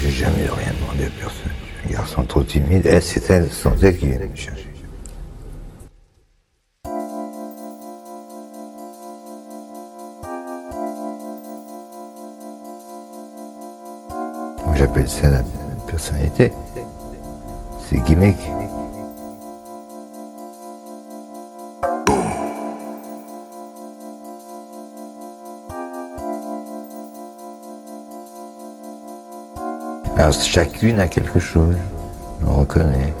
J'ai jamais rien demandé à personne. Je suis un garçon trop timide. Et c'est elle, sans elle qui vient me chercher. J'appelle ça la personnalité. C'est gimmick. Chacune a quelque chose. On reconnaît.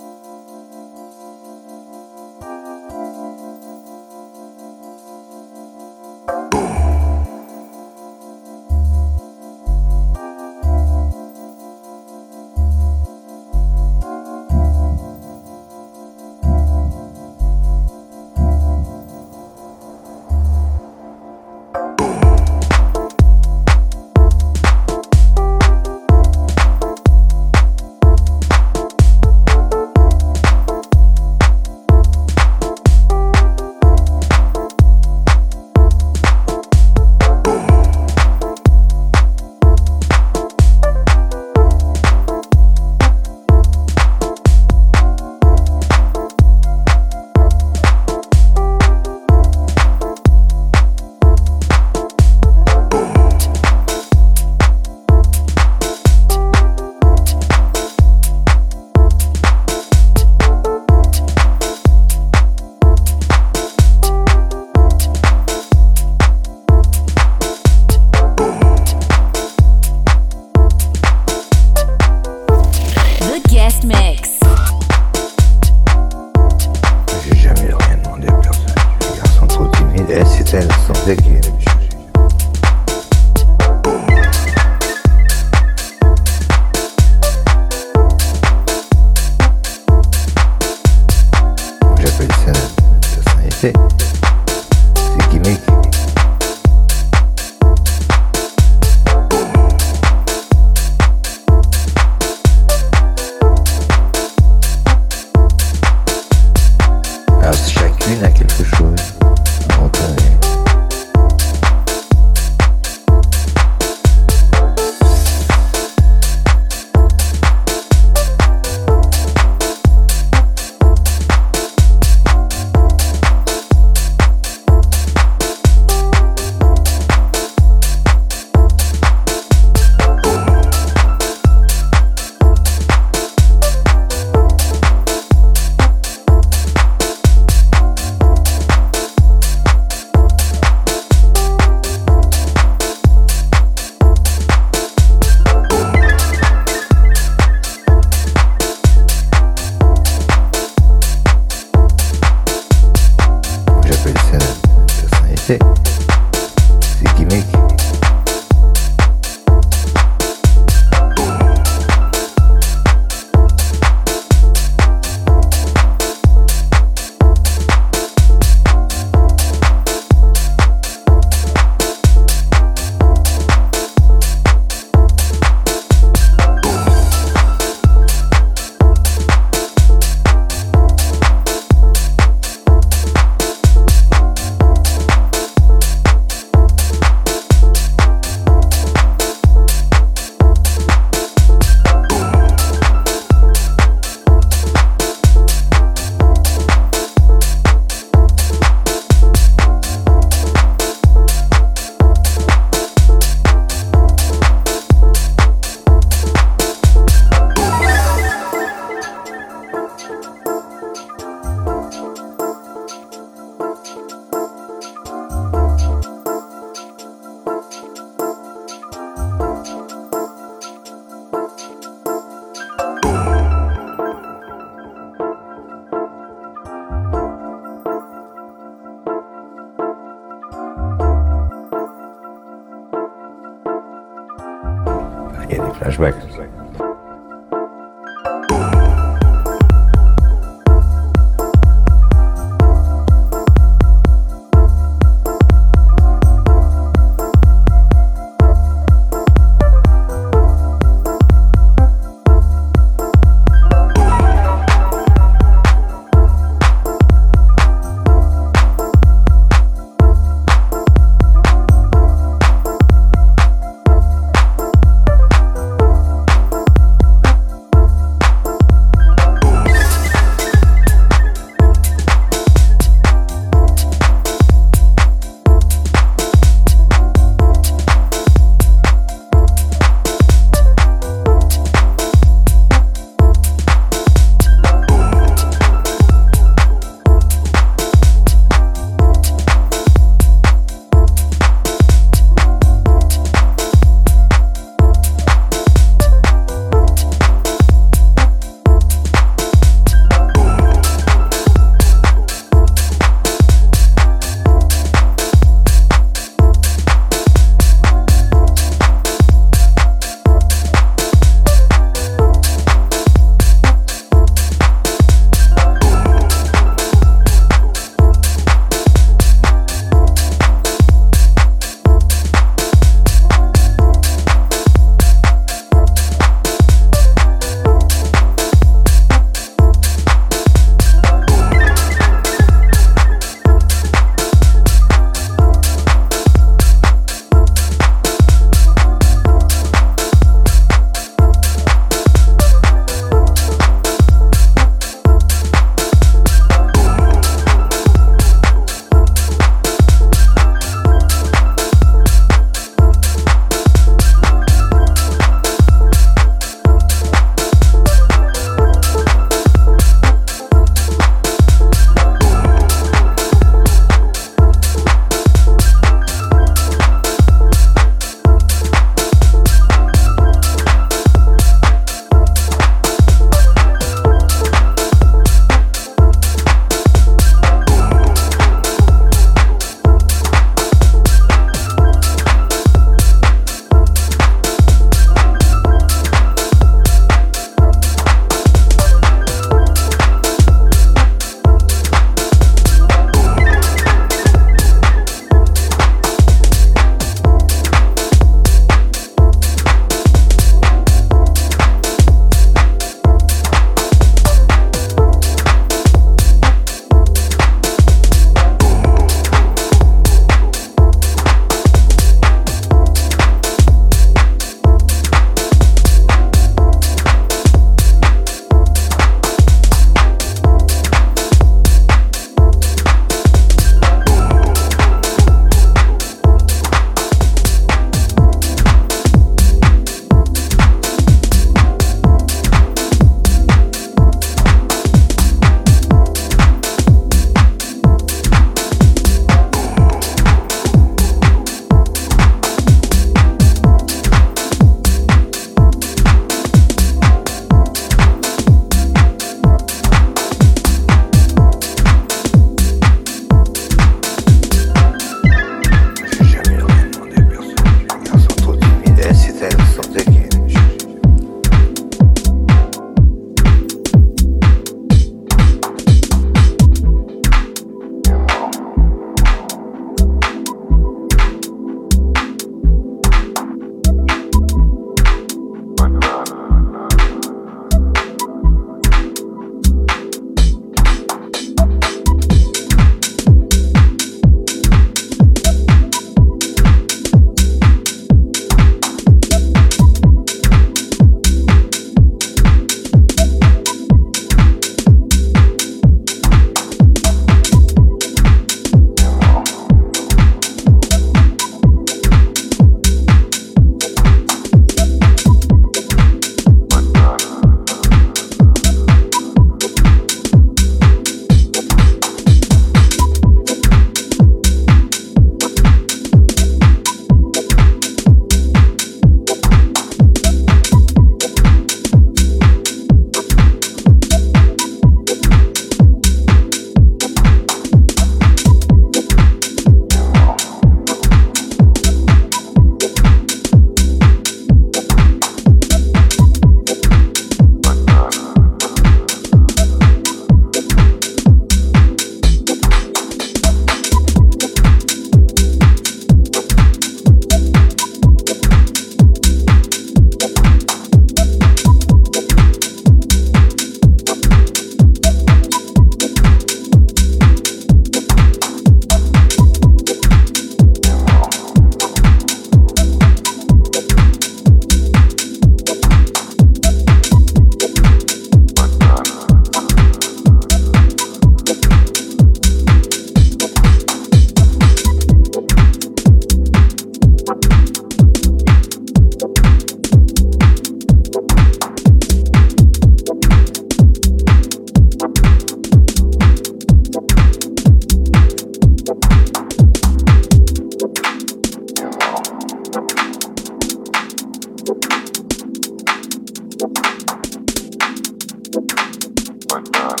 whatnot.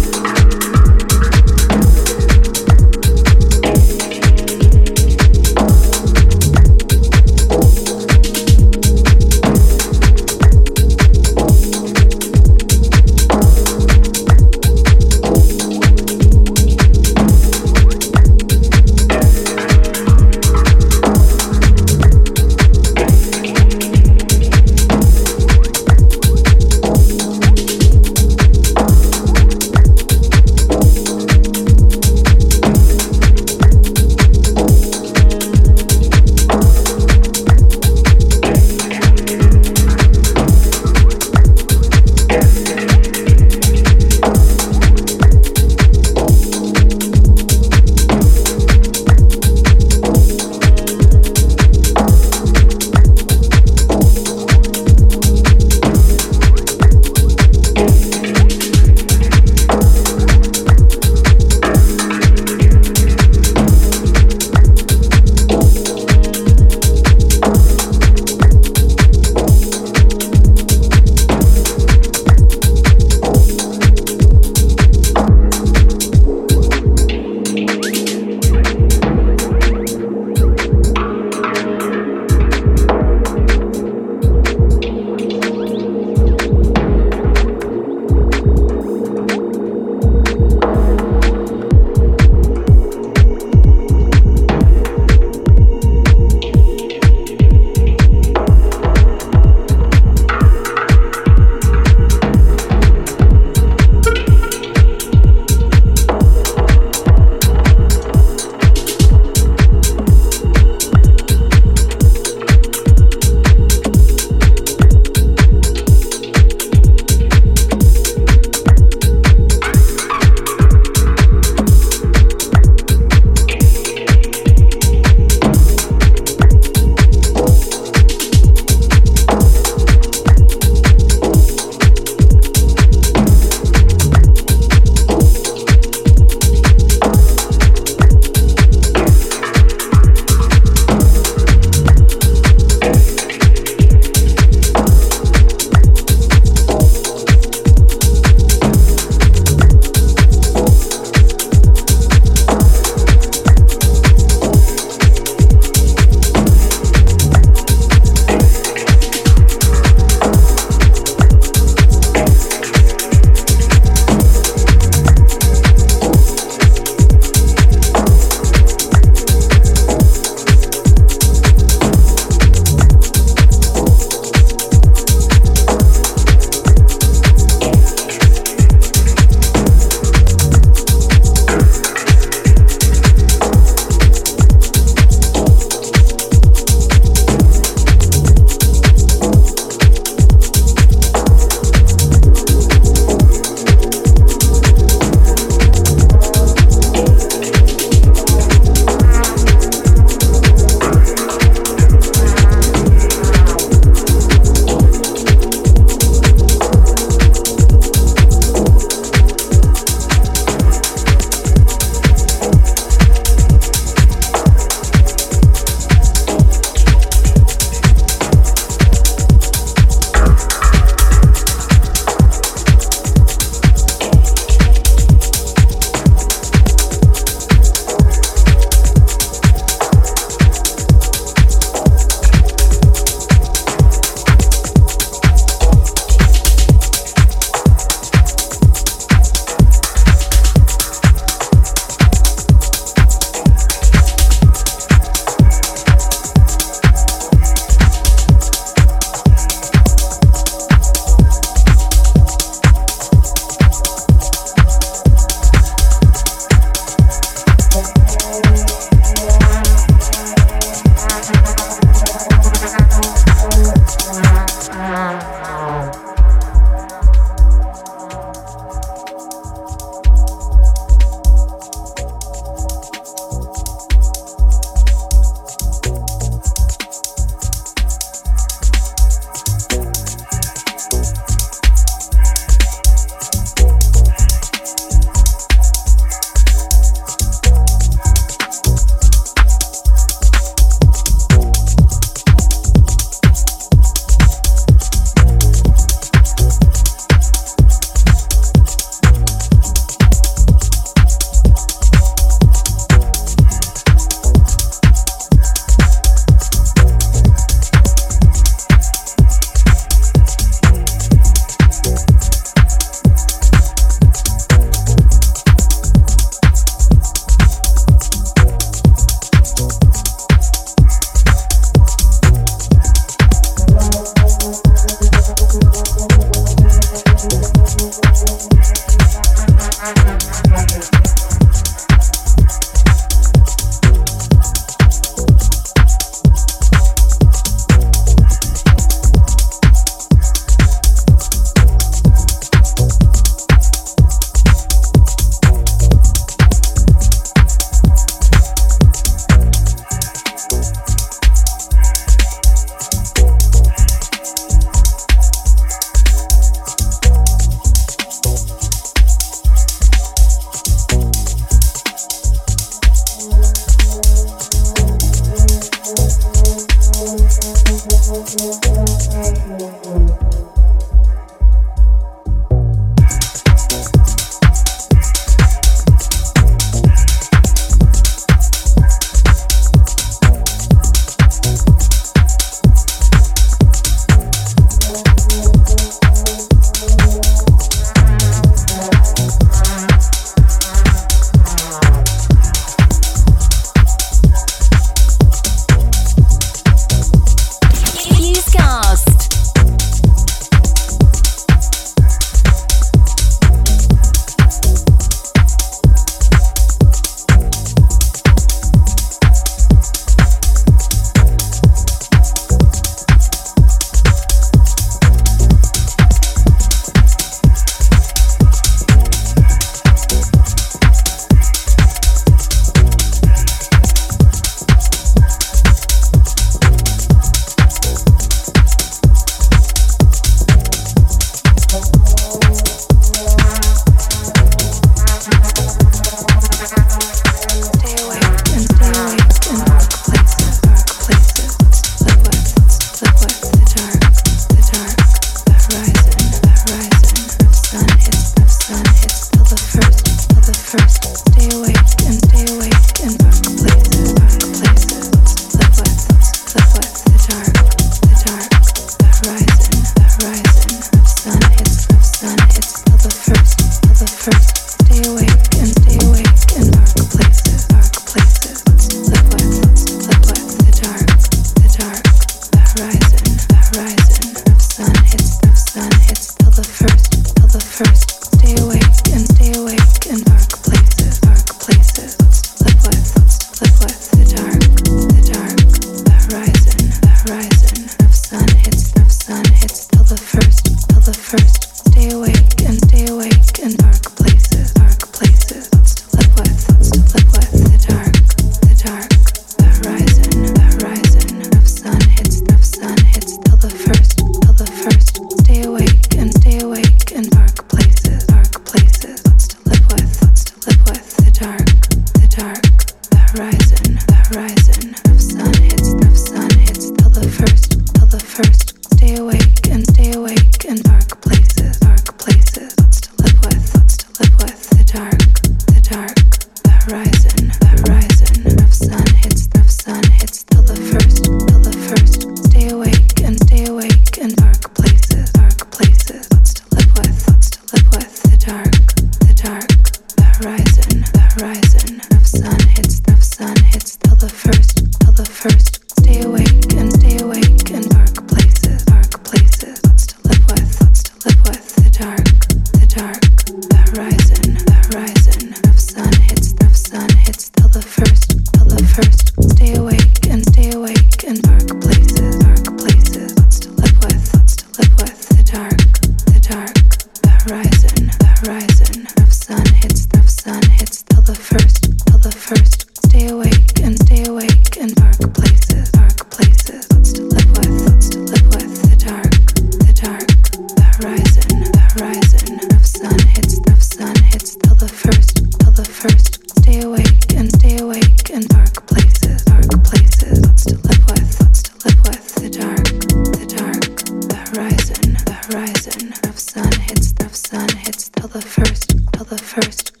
sun hits the sun hits till the first till the first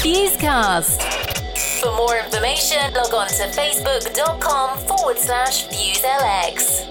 Fusecast. For more information, log on to facebook.com forward slash FuseLX.